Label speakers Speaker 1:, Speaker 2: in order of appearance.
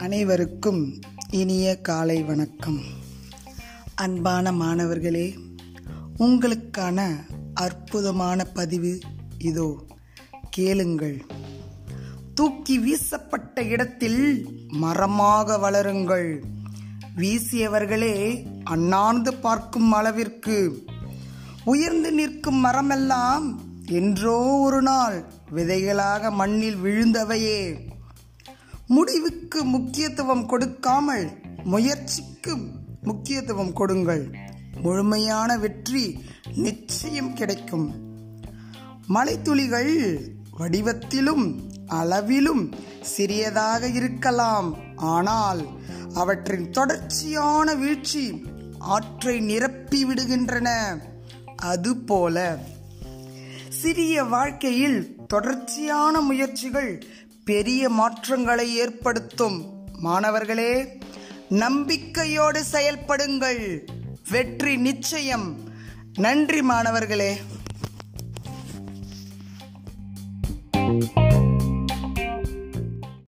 Speaker 1: அனைவருக்கும் இனிய காலை வணக்கம். அன்பான மாணவர்களே உங்களுக்கான அற்புதமான பதிவு இதோ. கேளுங்கள். தூக்கி வீசப்பட்ட இடத்தில் மரமாக வளருங்கள். வீசியவர்களே அண்ணாந்து பார்க்கும் அளவிற்கு. உயர்ந்து நிற்கும் மரமெல்லாம் என்றோ ஒரு நாள் விதைகளாக மண்ணில் விழுந்தவையே. முடிவுக்கு முக்கியத்துவம் கொடுக்காமல் முயற்சிக்கு முக்கியத்துவம் கொடுங்கள். முழுமையான வெற்றி நிச்சயம் கிடைக்கும். மலைத்துளிகள் வடிவத்திலும் அளவிலும் சிறியதாக இருக்கலாம். ஆனால் அவற்றின் தொடர்ச்சியான வீழ்ச்சி ஆற்றை நிரப்பி விடுகின்றன. அதுபோல சிறிய வாழ்க்கையில் தொடர்ச்சியான முயற்சிகள் பெரிய மாற்றங்களை ஏற்படுத்தும். மாணவர்களே நம்பிக்கையோடு செயல்படுங்கள். வெற்றி நிச்சயம். நன்றி மாணவர்களே.